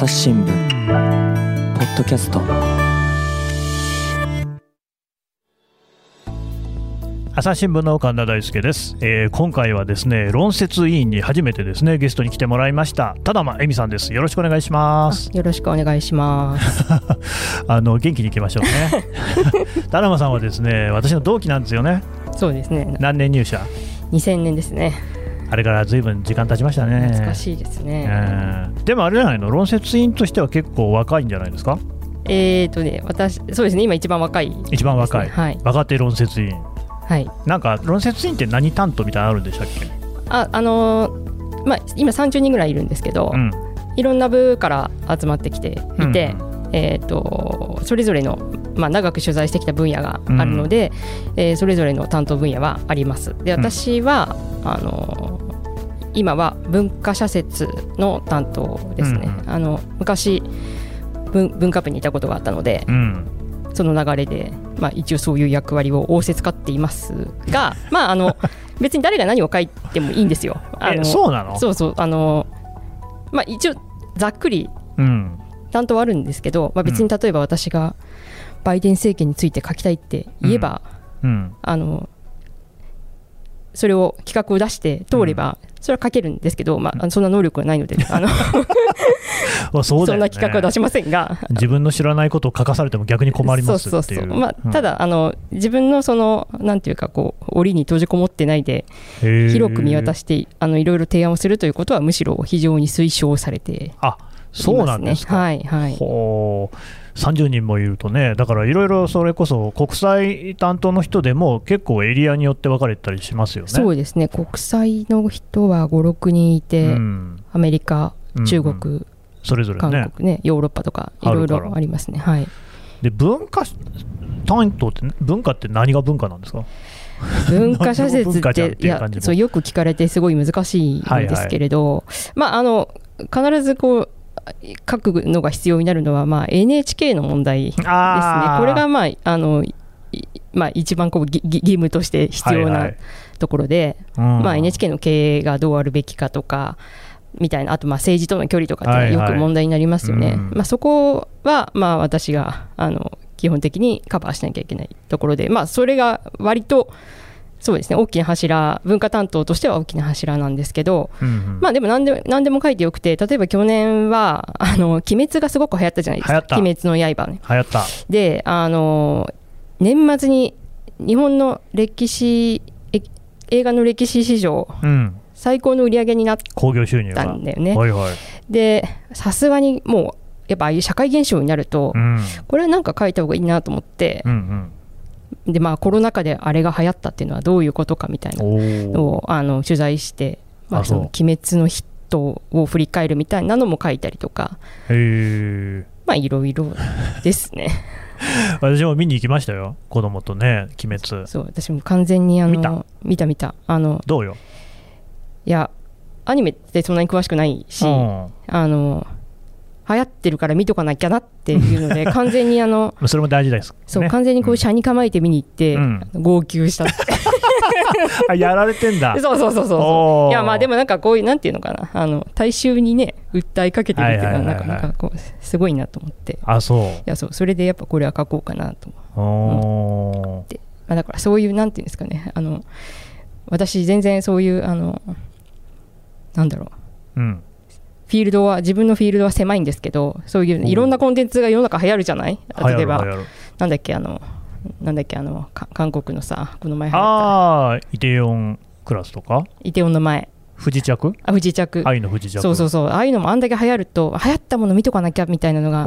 朝日新聞。ポッドキャスト。朝日新聞の神田大輔です、えー今回はですね論説委員に初めてですねゲストに来てもらいました。ただま恵美さんです。よろしくお願いします。よろしくお願いします。あの元気にいきましょうね。ただまさんはですね私の同期なんですよね。そうですね。何年入社？2000年ですね。あれからずいぶん時間経ちましたね。懐かしいですね。えーでもあれじゃないの論説委員としては結構若いんじゃないですか？えーとね、私、そうですね、今一番若い、一番若い、はい。若手論説委員。はい。なんか論説委員って何担当みたいなのあるんでしたっけ？あ、あのーまあ、今30人ぐらいいるんですけど、うん。いろんな部から集まってきていて、えーと、それぞれの、まあ、長く取材してきた分野があるので、えーそれぞれの担当分野はあります。で、私は、あのー今は文化社説の担当ですね。うんあの昔文文化部にいたことがあったので、うん。その流れで、まあ、一応そういう役割を仰せつかっていますが、まあ、あの別に誰が何を書いてもいいんですよ。あえのそうなの？そうそう。あの、まあ、一応ざっくりうん担当はあるんですけど、まあ、別に例えば私がバイデン政権について書きたいって言えば、うん。あのそれを企画を出して通れば、それは書けるんですけど、まあそんな能力はないので あのまあそんな企画は出しませんが。自分の知らないことを書かされても逆に困りますっていう。そうそうそうまあ、うん。ただあの自分のそのなんていうかこう檻に閉じこもってないで広く見渡してあのいろいろ提案をするということはむしろ非常に推奨されて。いあそうなんですか。はいはい。ほう。30人もいるとね、だからいろいろそれこそ国際担当の人でも結構エリアによって分かれたりしますよね。そうですね。国際の人は56人いて、うん。アメリカうん中国、それぞれ韓ね。国ねヨーロッパとかいろいろありますね。はい。で文化担当って文化って何が文化なんですか？文化社説っていやそうよく聞かれてすごい難しいんですけれど、まああの必ずこう書くのが必要になるのは、まあ、NHK の問題ですね。これが、まああのいまあ、一番こう義務として必要なはいはい。ところで、うん。まあ、NHK の経営がどうあるべきかとかみたいなあとまあ政治との距離とかってよく問題になりますよね。うん。まあ、そこはまあ私があの基本的にカバーしなきゃいけないところで、まあ、それが割とそうですね大きな柱文化担当としては大きな柱なんですけど、うんうんまあでも何でも何でも書いてよくて例えば去年は あの鬼滅がすごく流行ったじゃないですか鬼滅の刃ね。流行った。であの年末に日本の歴史え映画の歴史史上うん。最高の売り上げになっ興行収入たが。んだよね。はいはい。でさすがにもうやっぱああいう社会現象になると、うん。これはなんか書いた方がいいなと思ってうんうん。でまあコロナ禍であれが流行ったっていうのはどういうことかみたいなおのお。をあの取材して、まあ、あその鬼滅のヒットを振り返るみたいなのも書いたりとかへえ。まあいろいろですね 私も見に行きましたよ。子供とね、鬼滅。そう私も完全にあの見た？見た見たあのどうよ？いやアニメってそんなに詳しくないし、うんあの流行ってるから見とかなきゃなっていうので 完全にあのまあそれも大事です。そう、ね完全にこう車に構えて見に行って、うん。号泣したって。あやられてんだ。そうそうそうそういやまあでもなんかこういうなんていうのかな。あの大衆にね訴えかけてるっていうのはなかなかこうすごいなと思って。いあ、そう。やそう。それでやっぱこれは書こうかなと、おー。まあ、だからそういうなんていうんですかね。あの私全然そういうあのなんだろう。うん。フィールドは自分のフィールドは狭いんですけどそういういろんなコンテンツが世の中流行るじゃない？例えばなんだっけあのなんだっけあのか韓国のさこの前流行った。ああ、イテヨンクラスとか？イテウォンの前。不時着あ不時着愛の不時着。そうそうそう。ああいうのもあんだけ流行ると流行ったもの見とかなきゃみたいなのが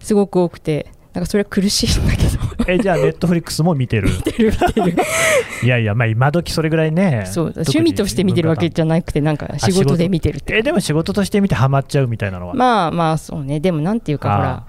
すごく多くてなんかそれは苦しいんだけど え、じゃあ、ネットフリックスも見てる。見てる見てる。いやいや、まあ、今時それぐらいね。そう趣味として見てるわけじゃなくてなんか仕事で見てるって。え、でも仕事として見てハマっちゃうみたいなのは？まあまあそうね。でもなんていうかほら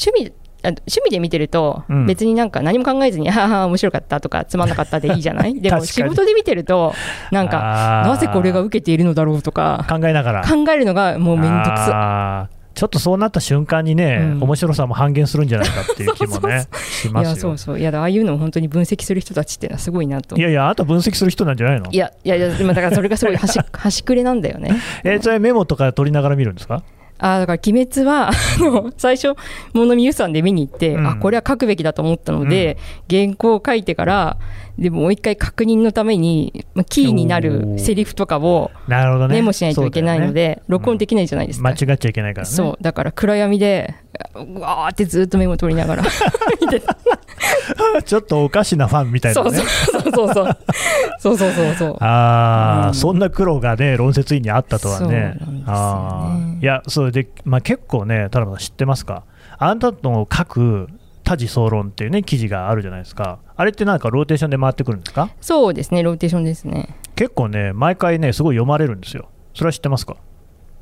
趣味あ趣味で見てるとうん。別になんか何も考えずに、ああ面白かったとかつまんなかったでいいじゃない？でも仕事で見てるとなんかかなぜこれが受けているのだろうとか考えながら。考えるのがもうめんどくさちょっとそうなった瞬間にね、うん。面白さも半減するんじゃないかっていう気もね、しいいやますよ。そうそう。いやああいうのを本当に分析する人たちっていうのはすごいなと。いやいや、あと分析する人なんじゃないの？いやいやいやだからそれがすごい端端くれなんだよね。え、それメモとか取りながら見るんですか？あだから「鬼滅は」最初物見ゆさんで見に行って、うん。あこれは書くべきだと思ったので、原稿を書いてからでもう一回確認のために、まあ、キーになるセリフとかをなるほどね。メモしないといけないので、録音できないじゃないですか、間違っちゃいけないからね。そう。だから暗闇でうわーってずっとメモ取りながら 見てた ちょっとおかしなファンみたいな、ね、そうそうそうそうそう。そうそうそうああ、うん、そんな苦労がね論説委員にあったとはね。ああいやそれで、まあ、結構ね田辺さん知ってますか？あなたの書く多事奏論っていうね記事があるじゃないですか。あれってなんかローテーションで回ってくるんですか？そうですねローテーションですね。結構ね毎回ねすごい読まれるんですよ。それは知ってますか？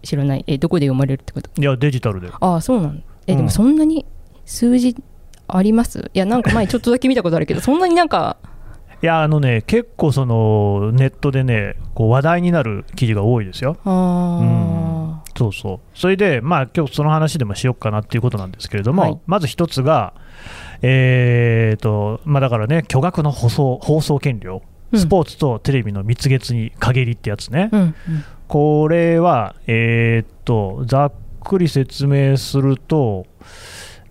知らない。えどこで読まれるってこと？いやデジタルで。ああそうなんえ、うん、でもそんなに数字あります？いやなんか前ちょっとだけ見たことあるけどそんなになんかいやあのね結構そのネットでねこう話題になる記事が多いですよ。あそうそう。それでまあ今日その話でもしようかなっていうことなんですけれども、はい。まず一つがえーとまあだからね巨額の放送放送権料うん。スポーツとテレビの蜜月に陰りってやつね、ーうんうん。これは、えーっとざっくり説明すると、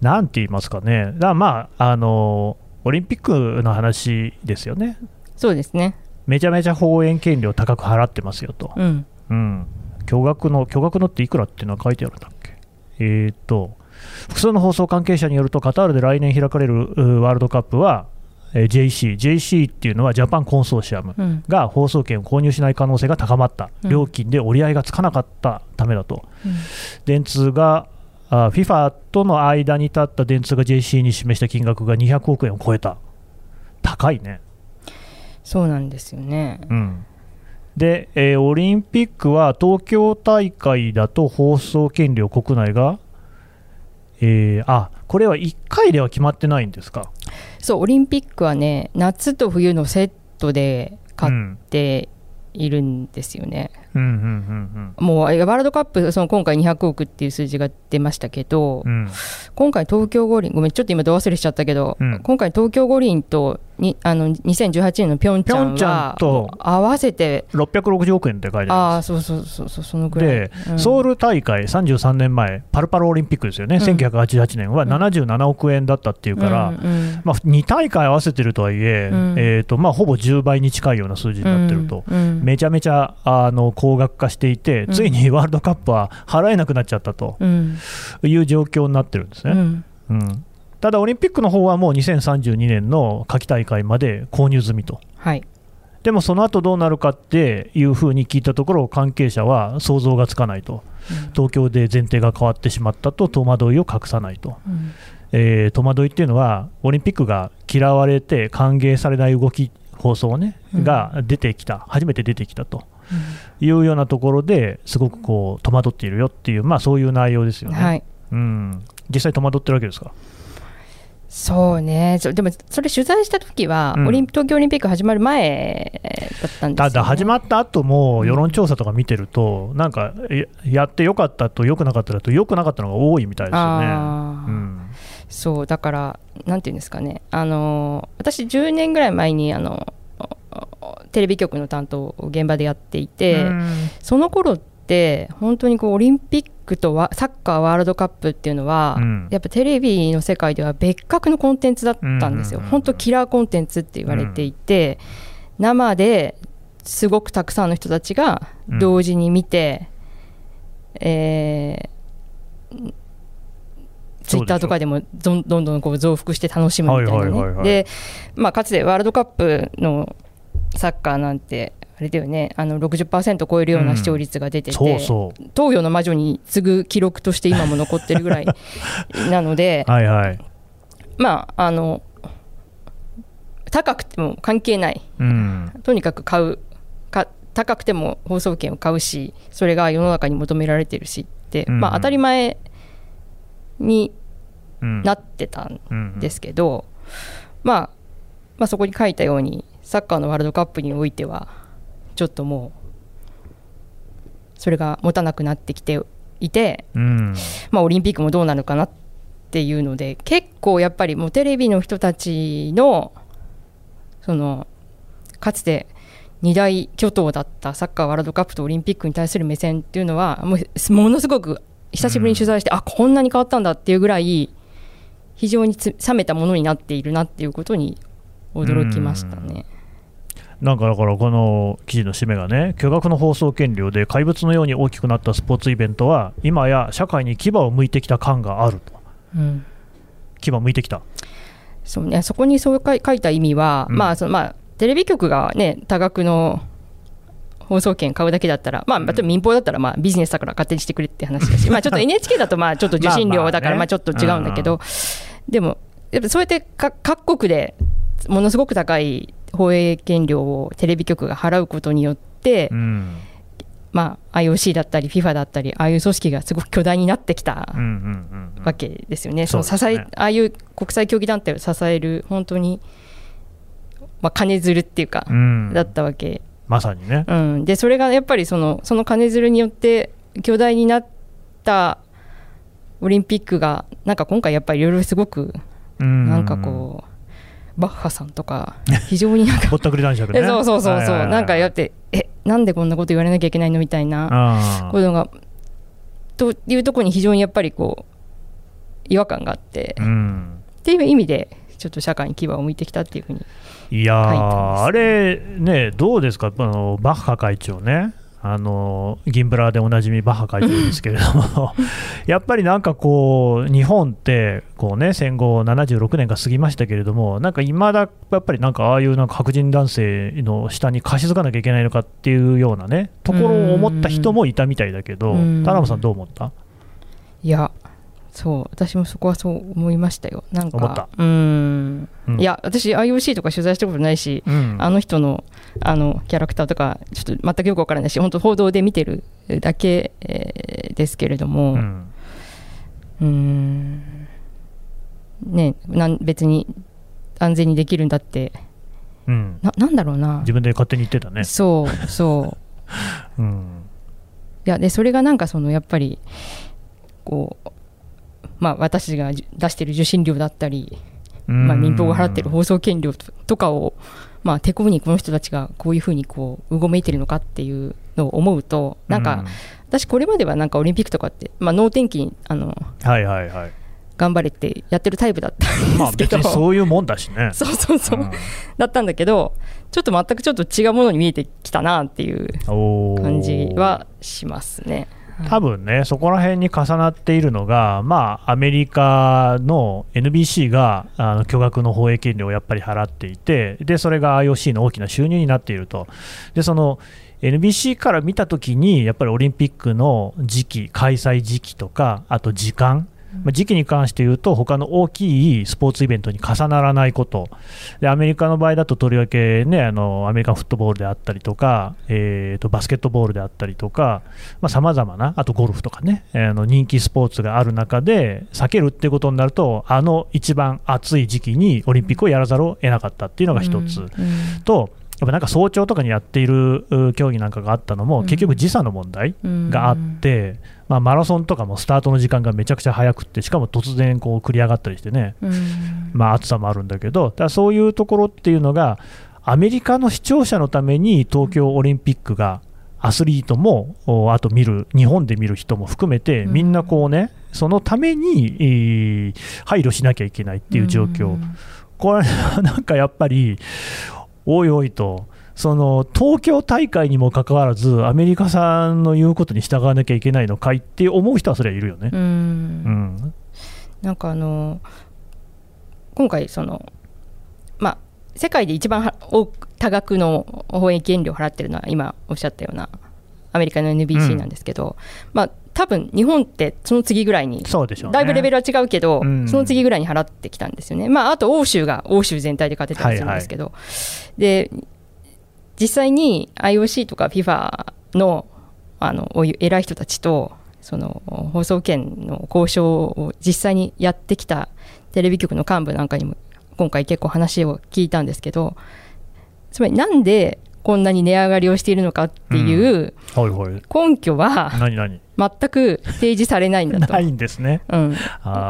なんて言いますかね、だまああの、オリンピックの話ですよね、そうですね。めちゃめちゃ放映権料高く払ってますよと、うん。うん、巨額の、巨額のっていくらっていうのは書いてあるんだっけ、えーっと、複数の放送関係者によると、カタールで来年開かれるうワールドカップは、えー JC、JC っていうのはジャパンコンソーシアム。うん。が放送権を購入しない可能性が高まった、うん。料金で折り合いがつかなかったためだと、うん。電通があ FIFA との間に立った電通が JC に示した金額が200億円を超えた、高いね。そうなんですよねうんで、えーオリンピックは東京大会だと放送権料国内が、えーあこれは1回では決まってないんですか？そうオリンピックはね夏と冬のセットで買うんっているんですよね、うんうんもうえワールドカップその今回200億っていう数字が出ましたけど、うん。うんうん今回東京五輪ごめんちょっと今ど忘れしちゃったけど、うん。今回東京五輪とにあの2018年のピョンチャンと合わせて660億円って書いてあああそうそうそうそうそのぐらい。で、うん。ソウル大会33年前、パルパルオリンピックですよね、うん。1988年は77億円だったっていうから、うんうんまあ、2大会合わせてるとはいえ、うん。えーとまあ、ほぼ10倍に近いような数字になってると、うんうん。めちゃめちゃあの高額化していて、うん。ついにワールドカップは払えなくなっちゃったとうん。いう状況になってるんですね。うん。うん。ただ、オリンピックの方はもう2032年の夏季大会まで購入済みと。はい。でもその後どうなるかっていうふうに聞いたところ、関係者は想像がつかないと、東京で前提が変わってしまったと戸惑いを隠さないと、うんえー戸惑いっていうのは、オリンピックが嫌われて歓迎されない動き、放送、ねうん。が出てきた、初めて出てきたというようなところですごくこう戸惑っているよっていう、まあ、そういう内容ですよね。はい。うん、実際戸惑ってるわけですか？そうね。そうでもそれ取材した時は、うん。オリン東京オリンピック始まる前だったんですよ、ね、ただ始まった後も世論調査とか見てると、なんかややってよかったとよくなかっただとよくなかったのが多いみたいですよね。そうだからなんていうんですかね。あの私10年ぐらい前にあのテレビ局の担当を現場でやっていて、その頃って本当にこうオリンピックとワサッカーワールドカップっていうのは、うん。やっぱテレビの世界では別格のコンテンツだったんですよ、うんうんうんうん。本当キラーコンテンツって言われていて、生ですごくたくさんの人たちが同時に見て、えーツイッターとかでもどんどんどんこう増幅して楽しむみたいなね。で、まあ、かつてワールドカップのサッカーなんて、あれだよね、あの60%超えるような視聴率が出てて、そうそう。東洋の魔女に次ぐ記録として今も残ってるぐらい なので、はいはい。まあ、あの、高くても関係ない、うん。とにかく買う、か高くても放送権を買うし、それが世の中に求められてるしって、うんうん。まあ、当たり前にうんなってたんうん。ですけど、まあ、まあそこに書いたようにサッカーのワールドカップにおいてはちょっともうそれが持たなくなってきていて、うん。まあ、オリンピックもどうなるかなっていうので結構やっぱりもうテレビの人たちのそのかつて二大巨頭だったサッカーワールドカップとオリンピックに対する目線っていうのはもうものすごく久しぶりに取材して、あこんなに変わったんだっていうぐらい非常につ冷めたものになっているなっていうことに驚きましたね。なんかだからこの記事の締めがね巨額の放送権料で怪物のように大きくなったスポーツイベントは今や社会に牙を向いてきた感があると。うん。牙向いてきた。そうね、そこにそう書い書いた意味は、うん。まあそのまあ、テレビ局が、ね、多額の放送権買うだけだったら、まあ、例えば民放だったらまあビジネスだから勝手にしてくれって話だし、まあちょっと NHK だとまあちょっと受信料だからまあちょっと違うんだけど、でも、やっぱそうやってか各国でものすごく高い放映権料をテレビ局が払うことによって、うん。まあ、IOC だったり FIFA だったりああいう組織がすごく巨大になってきたわけですよね、その支えああいう国際競技団体を支える本当に、まあ、金づるっていうか、うん。だったわけ、まさにね。うん、でそれがやっぱりそのその金づるによって巨大になったオリンピックがなんか今回やっぱりいろいろすごくななんかこう、バッハさんとか非常になんか ぼったくり男爵ね。えそうそうそうそう、はいはいはい。なんかやってえなんでこんなこと言われなきゃいけないのみたいなあことがというところに非常にやっぱりこう違和感があって、ーうん。っていう意味でちょっと社会に牙を向いてきたっていうふうにいやあれね、どうですか、あのバッハ会長ね、あの銀ブラでおなじみバッハ会長ですけれども、やっぱりなんかこう、日本ってこう、ね、戦後76年が過ぎましたけれども、なんかいまだやっぱりなんかああいうなんか白人男性の下に貸し付かなきゃいけないのかっていうようなね、ところを思った人もいたみたいだけど、うん。田辺さん、どう思った？いやそう私もそこはそう思いましたよ。なんかうん。うん。いや私 IOC とか取材したことないし、うん。あの人のあのキャラクターとかちょっと全くよくわからないし本当報道で見てるだけ、えーですけれども、うん。ねなん別に安全にできるんだってうん。ななんだろうな。自分で勝手に言ってたね。そうそう。うん。いやでそれがなんかそのやっぱりこうまあ私がじ出してる受信料だったり、まあ、民放が払ってる放送権料ととかをまあ手こにこの人たちがこういうふうにこううごめいてるのかっていうのを思うとなんか、私これまではなんかオリンピックとかって、まあ、能天気にあのうんはいはいはい。頑張れってやってるタイプだったんですけど、にそういうもんだしね。そうそうそう、うんだったんだけどちょっと全くちょっと違うものに見えてきたなっていう感じはしますね。多分ね、そこら辺に重なっているのが、まあ、アメリカの NBC があの巨額の放映権料をやっぱり払っていてで、それが IOC の大きな収入になっていると、でその NBC から見たときに、やっぱりオリンピックの時期、開催時期とか、あと時間、まあ時期に関して言うと、他の大きいスポーツイベントに重ならないこと、でアメリカの場合だと、とりわけ、ね、あのアメリカンフットボールであったりとか、えー、とバスケットボールであったりとか、さまざ、まな、あとゴルフとかね、えーあの人気スポーツがある中で、避けるっていうことになると、あの一番暑い時期にオリンピックをやらざるを得なかったっていうのが一つ。うん。とやっぱなんか早朝とかにやっているう競技なんかがあったのも、うん。結局時差の問題うんがあって、まあ、マラソンとかもスタートの時間がめちゃくちゃ早くってしかも突然こう繰り上がったりしてね、うん。まあ、暑さもあるんだけどだからそういうところっていうのがアメリカの視聴者のために東京オリンピックがアスリートもおあと見る日本で見る人も含めてうん。みんなこうねそのために、えー配慮しなきゃいけないっていう状況、これなんかやっぱりおいおいとその東京大会にもかかわらずアメリカさんの言うことに従わなきゃいけないのかい？って思う人はそれはいるよね。う。うん。んなんかあの今回そのまあ世界で一番は多く多額の放映権料を払ってるのは今おっしゃったようなアメリカの NBC なんですけど、まあ多分日本ってその次ぐらいにそうでしょうね。だいぶレベルは違うけど、うん。その次ぐらいに払ってきたんですよね。まあ、あと欧州が欧州全体で勝てたりするんですけど、で実際に IOC とか FIFA のあのお偉い人たちとその放送権の交渉を実際にやってきたテレビ局の幹部なんかにも今回結構話を聞いたんですけどつまりなんでこんなに値上がりをしているのかっていう。根拠は、何何？全く提示されないんだと。ないんですね。うん、い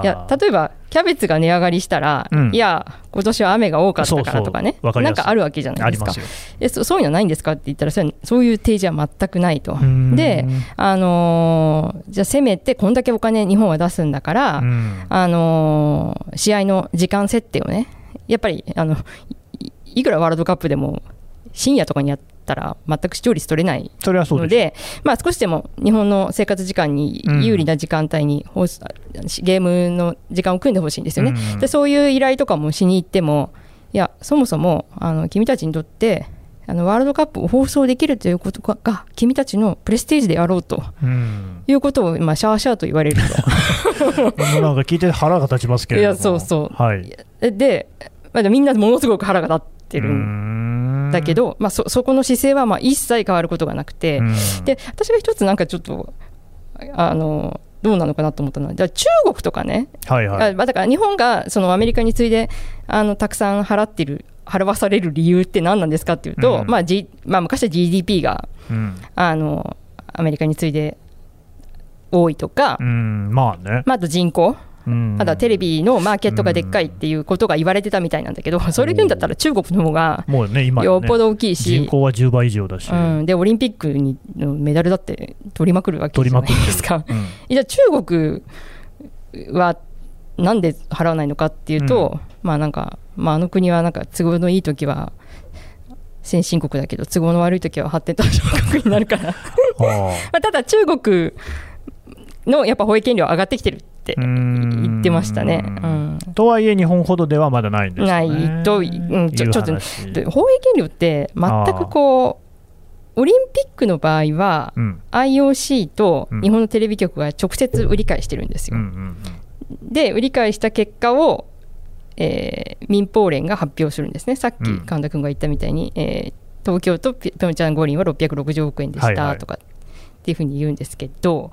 や例えばキャベツが値上がりしたら、うん、いや今年は雨が多かったからとかね。なんかあるわけじゃないですか。えそそういうのないんですかって言ったらそういう提示は全くないと。で、あのー、じゃあせめてこんだけお金日本は出すんだから、あのー、試合の時間設定をねやっぱりあのいくらワールドカップでも深夜とかにやったら全く視聴率取れないのでまあ、少しでも日本の生活時間に有利な時間帯に、うん、ゲームの時間を組んでほしいんですよね、うん、でそういう依頼とかもしに行ってもいやそもそもあの君たちにとってあのワールドカップを放送できるということが君たちのプレステージであろうと、うん、いうことを、まあ、シャーシャーと言われると。なんか聞いて腹が立ちますけれども。いやそうそう、はい、で、まあ、みんなものすごく腹が立ってるだけど、まあ、そそこの姿勢はまあ一切変わることがなくて、で私が一つなんかちょっとあのどうなのかなと思ったのは中国とかね、はいはい、だから日本がそのアメリカに次いであのたくさん払ってる払わされる理由って何なんですかっていうと、うん、まあ G まあ、昔は GDP が、うん、あのアメリカに次いで多いとか、うん、まあね、まあ、あと人口ただテレビのマーケットがでっかいっていうことが言われてたみたいなんだけど、それ言うんだったら中国の方がよっぽど大きいし、人口は10倍以上だし、うん、でオリンピックにのメダルだって取りまくるわけじゃないですか。うん、じゃあ中国はなんで払わないのかっていうと、うん、まあなんか、まあ、あの国はなんか都合のいい時は先進国だけど都合の悪い時は発展途上国になるから。まあただ中国のやっぱ保育料上がってきてるって言ってましたね。うん、とはいえ、日本ほどではまだないんです、ね、ないと、うん、ちょちょっと、放映権料って全くこう、オリンピックの場合は、うん、IOC と日本のテレビ局が直接売り買いしてるんですよ。で、売り買いした結果を、えー、民放連が発表するんですね、さっき神田君が言ったみたいに、えー、東京とピョンチャン五輪は660億円でしたとかっていうふうに言うんですけど、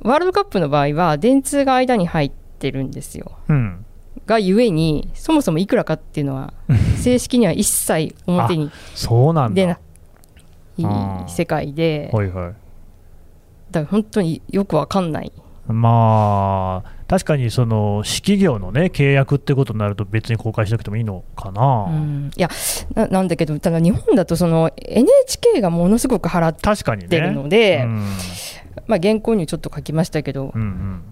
ワールドカップの場合は電通が間に入ってるんですよ。うん、がゆえにそもそもいくらかっていうのは正式には一切表に出ない世界で、はいはい、だから本当によくわかんない。まあ確かにその式業のね契約ってことになると別に公開しなくてもいいのかな、うん、いやなんだけどただ日本だとその NHK がものすごく払ってるので、ね。うん、まあ、原稿にちょっと書きましたけど、うんうん、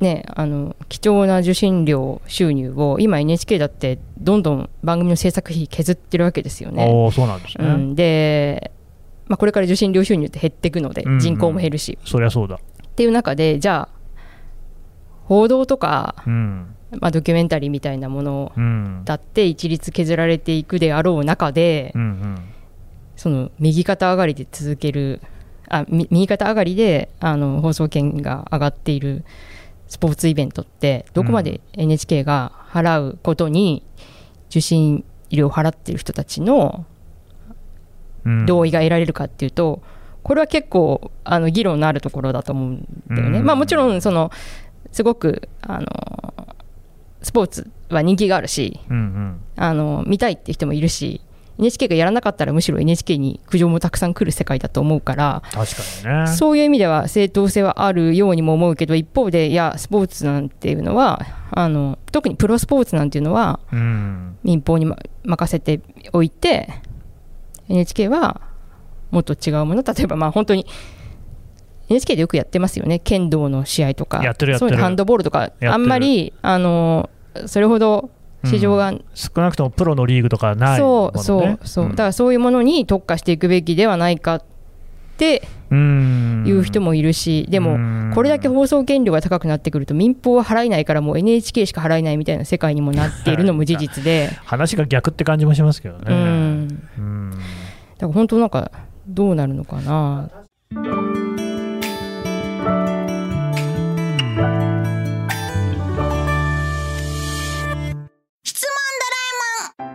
ね、あの貴重な受信料収入を今 NHK だってどんどん番組の制作費削ってるわけですよね。そうなんですね、うん、で、まあ、これから受信料収入って減っていくので、人口も減るし。そりゃそうだ。っていう中でじゃあ報道とか、うん、まあ、ドキュメンタリーみたいなものだって一律削られていくであろう中で、うんうん、その右肩上がりで続けるあ右肩上がりであの放送権が上がっているスポーツイベントってどこまで NHK が払うことに受信料を払っている人たちの同意が得られるかっていうと、これは結構あの議論のあるところだと思うんだよね。まあ、もちろんそのすごくあのスポーツは人気があるし、あの見たいって人もいるし NHK がやらなかったらむしろ NHK に苦情もたくさん来る世界だと思うから確かに、ね、そういう意味では正当性はあるようにも思うけど一方でいやスポーツなんていうのはあの特にプロスポーツなんていうのは、うん、民放に、ま、任せておいて NHK はもっと違うもの例えばまあ本当に NHK でよくやってますよね。剣道の試合とか。そういうハンドボールとか。あんまりあのそれほど市場が、うん、少なくともプロのリーグとかない、ね、そうそうそう、うん、だからそういうものに特化していくべきではないかっていう人もいるしでもこれだけ放送権料が高くなってくると民放は払えないからもう NHK しか払えないみたいな世界にもなっているのも事実で。話が逆って感じもしますけどね。うん。だから本当なんかどうなるのかな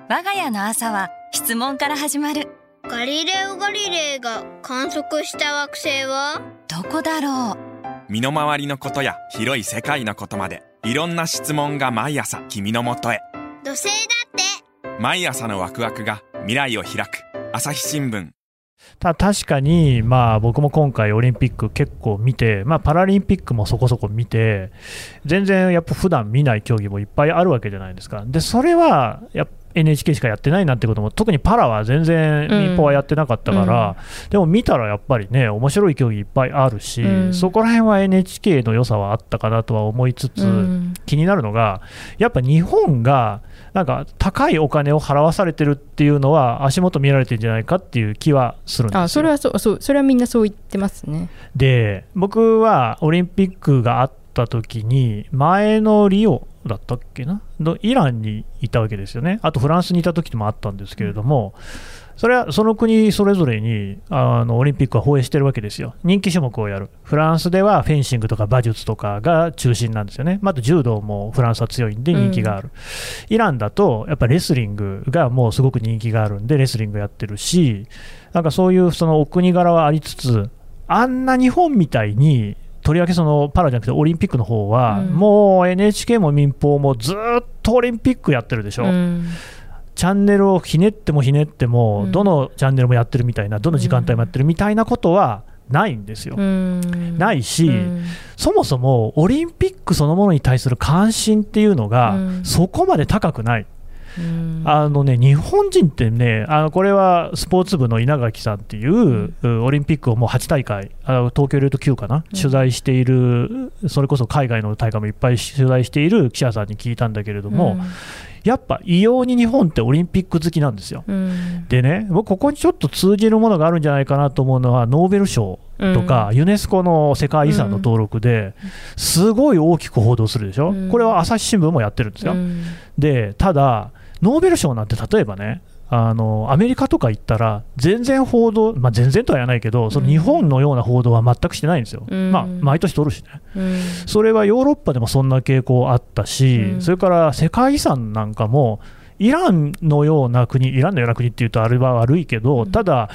我が家の朝は質問から始まる。ガリレオ・ガリレイが観測した惑星は？どこだろう？身の回りのことや広い世界のことまでいろんな質問が毎朝君のもとへ。土星だって。毎朝のワクワクが未来を開く。朝日新聞。た確かに、まあ、僕も今回、オリンピック結構見て、まあ、パラリンピックもそこそこ見て、全然やっぱ普段見ない競技もいっぱいあるわけじゃないですか、でそれはやっぱ NHK しかやってないなんてことも、特にパラは全然日本はやってなかったから、でも見たらやっぱりね、面白い競技いっぱいあるし、うんそこら辺は NHK の良さはあったかなとは思いつつ、うん気になるのが、やっぱ日本がなんか高いお金を払わされてるっていうのは、足元見られてるんじゃないかっていう気はするんですよ。あそれはそうそうそれはみんなそう言ってますね。で僕はオリンピックがあった時に前のリオだったっけな？のイランにいたわけですよね。あとフランスにいた時もあったんですけれども、それはその国それぞれにあのオリンピックは放映してるわけですよ。人気種目をやる。フランスではフェンシングとか馬術とかが中心なんですよね。また柔道もフランスは強いんで人気がある、イランだとやっぱレスリングがもうすごく人気があるんでレスリングやってるしなんかそういうそのお国柄はありつつあんな日本みたいにとりわけそのパラじゃなくてオリンピックの方は、うん。もう NHK も民放もずっとオリンピックやってるでしょ、うん。チャンネルをひねってもひねっても、うん。どのチャンネルもやってるみたいな、どの時間帯もやってるみたいなことはないんですよ。うん。ないしうん。そもそもオリンピックそのものに対する関心っていうのが、うん。そこまで高くない。うん。あのね、日本人ってね、あのこれはスポーツ部の稲垣さんっていう、オリンピックをもう8大会、あの東京でいうと9かな、うん。取材している、それこそ海外の大会もいっぱい取材している記者さんに聞いたんだけれども、やっぱ異様に日本ってオリンピック好きなんですよ。うん。でね、僕、ここにちょっと通じるものがあるんじゃないかなと思うのは、ノーベル賞とか、ユネスコの世界遺産の登録で、すごい大きく報道するでしょ、うん。これは朝日新聞もやってるんですよ。うん。でただ、ノーベル賞なんて例えばね、あのアメリカとか行ったら、全然報道、まあ、全然とは言わないけど、その日本のような報道は全くしてないんですよ、うん。まあ、毎年取るしね、うん。それはヨーロッパでもそんな傾向あったし、うん。それから世界遺産なんかも、イランのような国、イランのような国っていうとあれは悪いけど、うん。ただ、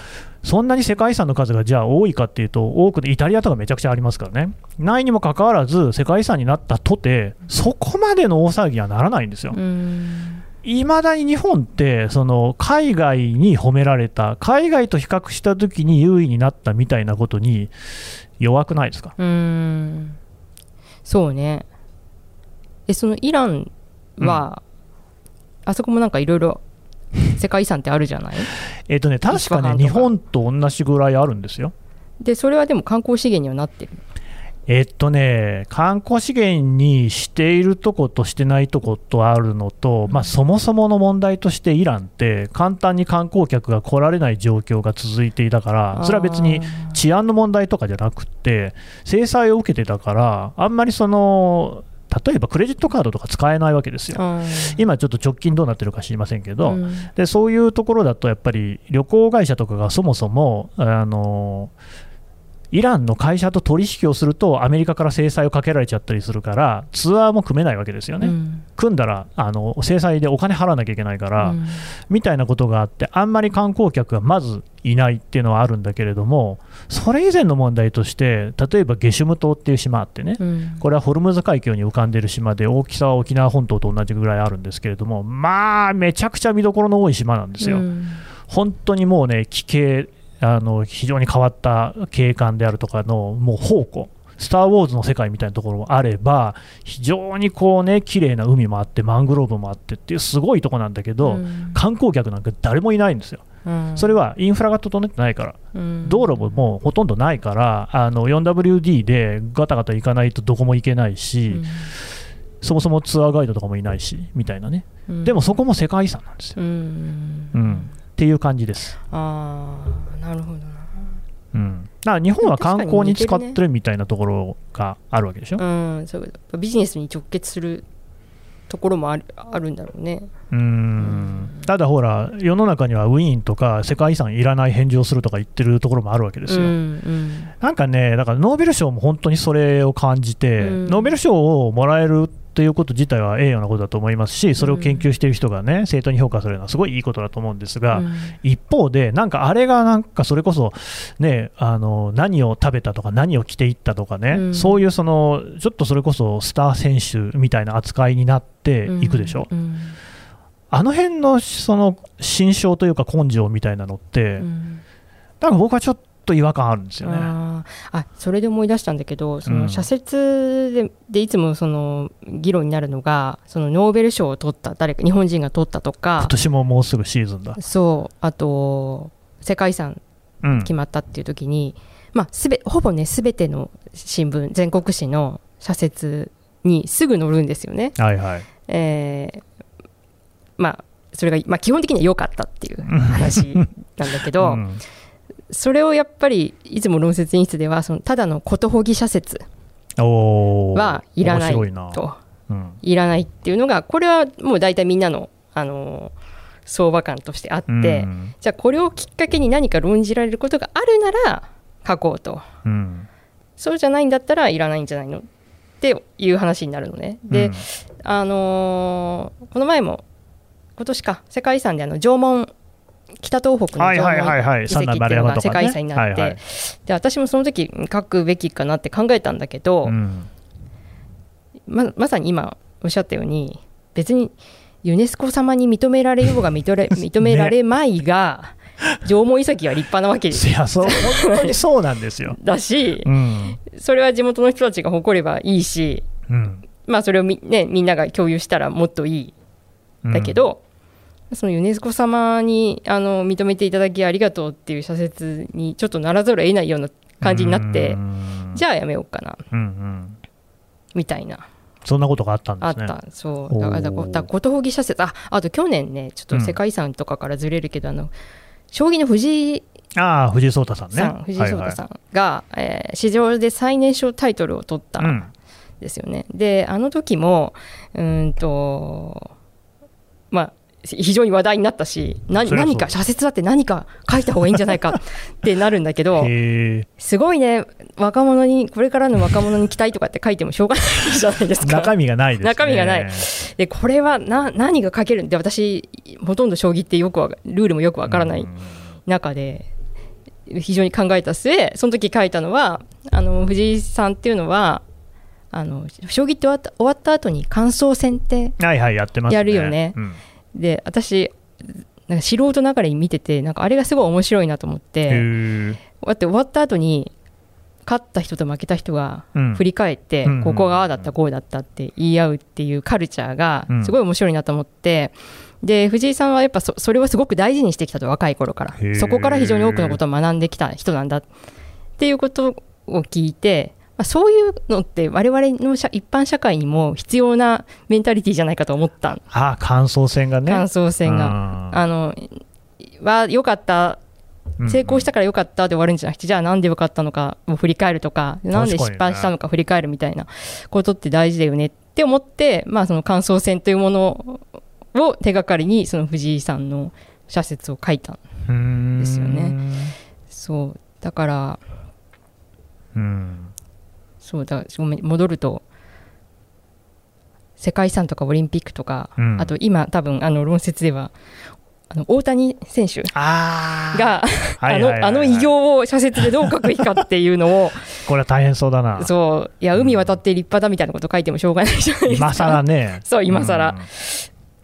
そんなに世界遺産の数がじゃあ多いかっていうと、多くでイタリアとかめちゃくちゃありますからね、ないにもかかわらず、世界遺産になったとて、そこまでの大騒ぎにはならないんですよ。うんいまだに日本ってその海外に褒められた海外と比較したときに優位になったみたいなことに弱くないですか？うん。そうね。えそのイランは、あそこもなんかいろいろ世界遺産ってあるじゃない？えっ、とね確かね日本と同じぐらいあるんですよ。でそれはでも観光資源にはなってるえっとね観光資源にしているとことしてないとことあるのと、まあ、そもそもの問題としてイランって簡単に観光客が来られない状況が続いていたからそれは別に治安の問題とかじゃなくって制裁を受けてたからあんまりその例えばクレジットカードとか使えないわけですよ。今ちょっと直近どうなってるか知りませんけど、うん。でそういうところだとやっぱり旅行会社とかがそもそもあのイランの会社と取引をするとアメリカから制裁をかけられちゃったりするからツアーも組めないわけですよね、うん。組んだらあの制裁でお金払わなきゃいけないから、うん。みたいなことがあってあんまり観光客がまずいないっていうのはあるんだけれどもそれ以前の問題として例えばゲシュム島っていう島あってね、うん。これはホルムズ海峡に浮かんでいる島で大きさは沖縄本島と同じぐらいあるんですけれどもまあめちゃくちゃ見どころの多い島なんですよ、うん。本当にもうね奇形あの非常に変わった景観であるとかのもう宝庫スター・ウォーズの世界みたいなところもあれば非常にこうね綺麗な海もあってマングローブもあってっていうすごいとこなんだけど、うん。観光客なんか誰もいないんですよ。うん。それはインフラが整ってないからうん道路ももうほとんどないから、あの 4WD でガタガタ行かないとどこも行けないし、そもそもツアーガイドとかもいないし、みたいなね、うん。でもそこも世界遺産なんですよ、うん。うん、っていう感じです。ああなるほどな。うん、だから日本は観光に使ってるみたいなところがあるわけでしょ？うんそうビジネスに直結するところもあるあるんだろうね。うん。ただほら、世の中にはウィーンとか世界遺産いらない返事をするとか言ってるところもあるわけですよ。うんうん。なんかね、だからノーベル賞も本当にそれを感じて、うん。ノーベル賞をもらえるっていうこと自体は栄誉なことだと思いますし、それを研究している人がね、正当に評価されるのはすごいいいことだと思うんですが、うん。一方で、なんかあれがなんかそれこそ、ね、あの何を食べたとか、何を着ていったとかね、うん。そういうそのちょっとそれこそスター選手みたいな扱いになっていくでしょ？うん。あの辺のその心象というか根性みたいなのって、うん。だから僕はちょっと違和感あるんですよね。あそれで思い出したんだけどそうのん社説ででいつもその議論になるのがそのノーベル賞を取った誰か日本人が取ったと今か年ももうすぐシーズンだ。そうあと世界遺産うん決まったっていう時に、まあ、すべほぼねすべての新聞全国紙の社説にすぐ載るんですよね。はいはい。えーまあそれが、まあ、基本的には良かったっていう話なんだけど、うんそれをやっぱりいつも論説演出ではそのただのことほぎ社説はいらないと。うん。いらないっていうのがこれはもう大体みんなの、あのー相場感としてあって、うん。じゃあこれをきっかけに何か論じられることがあるなら書こうと。うん。そうじゃないんだったらいらないんじゃないの？っていう話になるのね。で、うん。あのーこの前も今年か世界遺産であの縄文北東北のはい縄はいはいはい。文遺跡っていうのが世界遺産になって、で私もその時書くべきかなって考えたんだけど、うんままさに今おっしゃったように別にユネスコ様に認められようが認れ 認められまいが、縄文遺跡は立派なわけです。いやそう本当にそうなんですよ。だしう、ん。それは地元の人たちが誇ればいいし、うん。まあ、それをみ,、ね、みんなが共有したらもっといい。だけ、ど、そのユネスコ様にあの認めていただきありがとうっていう社説にちょっとならざるを得ないような感じになって、じゃゃあやめようかなうんうんみたいな、そんなことがあったんですね。あったそうだからことほぎ社説ああと去年ねちょっと世界遺産とかからずれるけど、あの将棋の藤井ああ藤井聡太さんね。さん、藤井聡太さんが、えー史上で最年少タイトルを取ったはいはいうんんですよね。であの時もうーんとまあ非常に話題になったし何何か社説だって何か書いた方がいいんじゃないかってなるんだけどすごいね若者にこれからの若者に期待とかって書いてもしょうがないじゃないですか。中身がないですね。中身がないでこれはな何が書けるんで私ほとんど将棋ってよくわルールもよくわからないうん中で非常に考えた末その時書いたのはあの藤井さんっていうのはあの将棋って終わった終わった後に感想戦ってはいはいやってますね。やるよねうんで私なんか素人ながらに見ててなんかあれがすごい面白いなと思っへてえだって終わった後に勝った人と負けた人がうん。振り返って、うんここがああだったこうだったって言い合うっていうカルチャーがうん。すごい面白いなと思って、で藤井さんはやっぱそそれをすごく大事にしてきたと若い頃から。そこから非常に多くのことを学んできた人なんだっていうことを聞いて、まあ、そういうのって我々の社一般社会にも必要なメンタリティじゃないかと思ったんああ感想戦がね。感想戦が。があのは良かった成功したから良かったで終わるんじゃなくて、じゃあなんで良かったのかを振り返るとか、なんで失敗したのか振り返るみたいなことって大事だよねって思って、まあその感想戦というものを手がかりに、その藤井さんの社説を書いた。んですよね。そう。だから、うん。そうだ、ごめん戻ると、世界遺産とかオリンピックとか、うんあと今多分あの論説では、あの大谷選手。が、あのあの偉業を社説でどう書くかっていうのを、これは大変そうだな。そう、いや、海渡って立派だみたいなこと書いてもしょうがないじゃないですか。今更ね。そう今更うん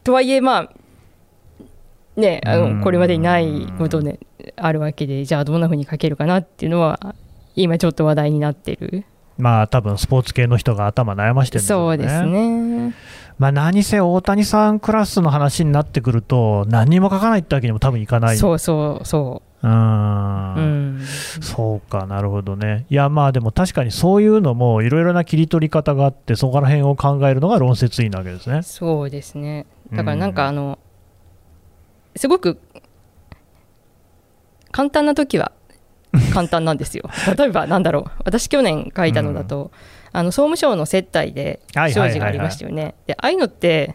とはいえ、まあ、ね、あうんのこれまでにないことね、あるわけで、じゃあどんなふうに書けるかなっていうのは、今ちょっと話題になってる。まあ多分スポーツ系の人が頭悩ましてるんでね。そうですね。まあ何せ大谷さんクラスの話になってくると何にも書かないってわけにも多分いかない。そうそうそうーんう。うん。そうか、なるほどね。いや、まあでも確かにそういうのもいろいろな切り取り方があって、そこら辺を考えるのが論説委員なわけですね。そうですね。だからなんうんかあの、すごく簡単な時は簡単なんですよ。例えばなんだろう。私去年書いたのだと、あの総務省の接待で不祥事がありましたよね。で、ああいうのって、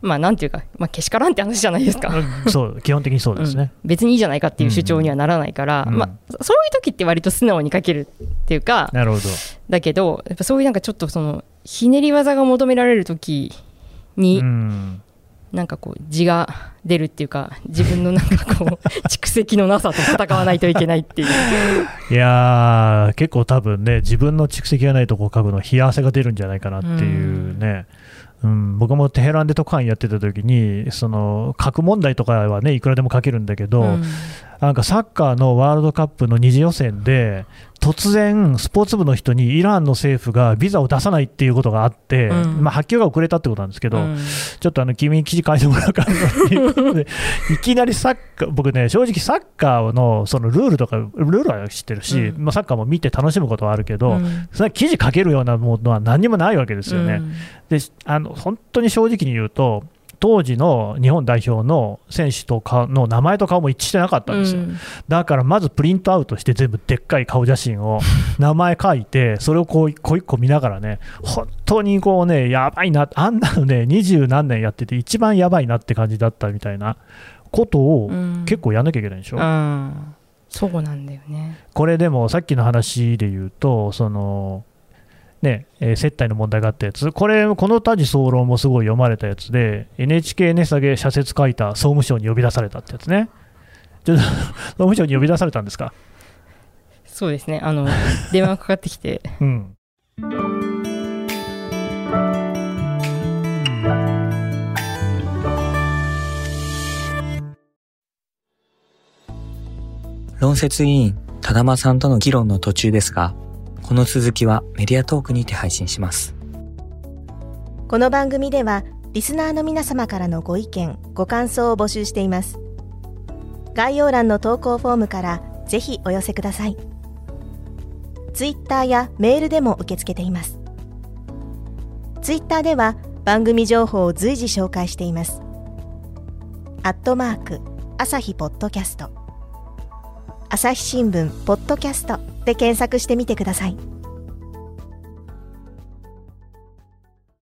まあなんていうか、まあけしからんって話じゃないですか。うんそう、基本的にそうですね。うん別にいいじゃないかっていう主張にはならないから、うんまあ、そういう時って割と素直に書けるっていうか、なるほど。だけどやっぱそういうなんかちょっとそのひねり技が求められる時に、うん。なんかこう字が出るっていうか自分のなんかこう 蓄積のなさと戦わないといけないっていういやー、結構多分ね、自分の蓄積がないとこ書くの、冷や汗が出るんじゃないかなっていうね。うん、僕もテヘランで特派員やってた時にその核問題とかはねいくらでも書けるんだけど、うんなんかサッカーのワールドカップの二次予選で、突然、スポーツ部の人にイランの政府がビザを出さないっていうことがあって、うん。まあ、発給が遅れたってことなんですけど、うん。ちょっとあの君に記事書いてもらうからっていう。こ とで、いきなりサッカー、僕ね、正直サッカーのそのルールとか、ルールは知ってるし、うん。まあ、サッカーも見て楽しむことはあるけど、うん。そ記事書けるようなものは何にもないわけですよね。うん。であの本当に正直に言うと、当時の日本代表の選手とかの名前と顔も一致してなかったんですよ、うんだからまずプリントアウトして、全部でっかい顔写真を、名前書いて、それをこう一個一個見ながらね、本当にこうね、やばいな、あんなのね、二十何年やってて、一番やばいなって感じだったみたいなことをうん結構やんなきゃいけないでしょ？うんそうなんだよね。これでもさっきの話で言うと、そのねえー接待の問題があったやつ、これ、この多事総論もすごい読まれたやつで、NHK 値下げ社説書いた総務省に呼び出されたってやつね。ちょっと 総務省に呼び出されたんですか、そうですね。あの電話がかかってきて、うん、論説委員、ただまさんとの議論の途中ですが、この続きはメディアトークにて配信します。この番組ではリスナーの皆様からのご意見ご感想を募集しています。概要欄の投稿フォームからぜひお寄せください。ツイッターやメールでも受け付けています。ツイッターでは番組情報を随時紹介しています。アットマーク朝日ポッドキャスト。朝日新聞ポッドキャスト。で検索してみてください。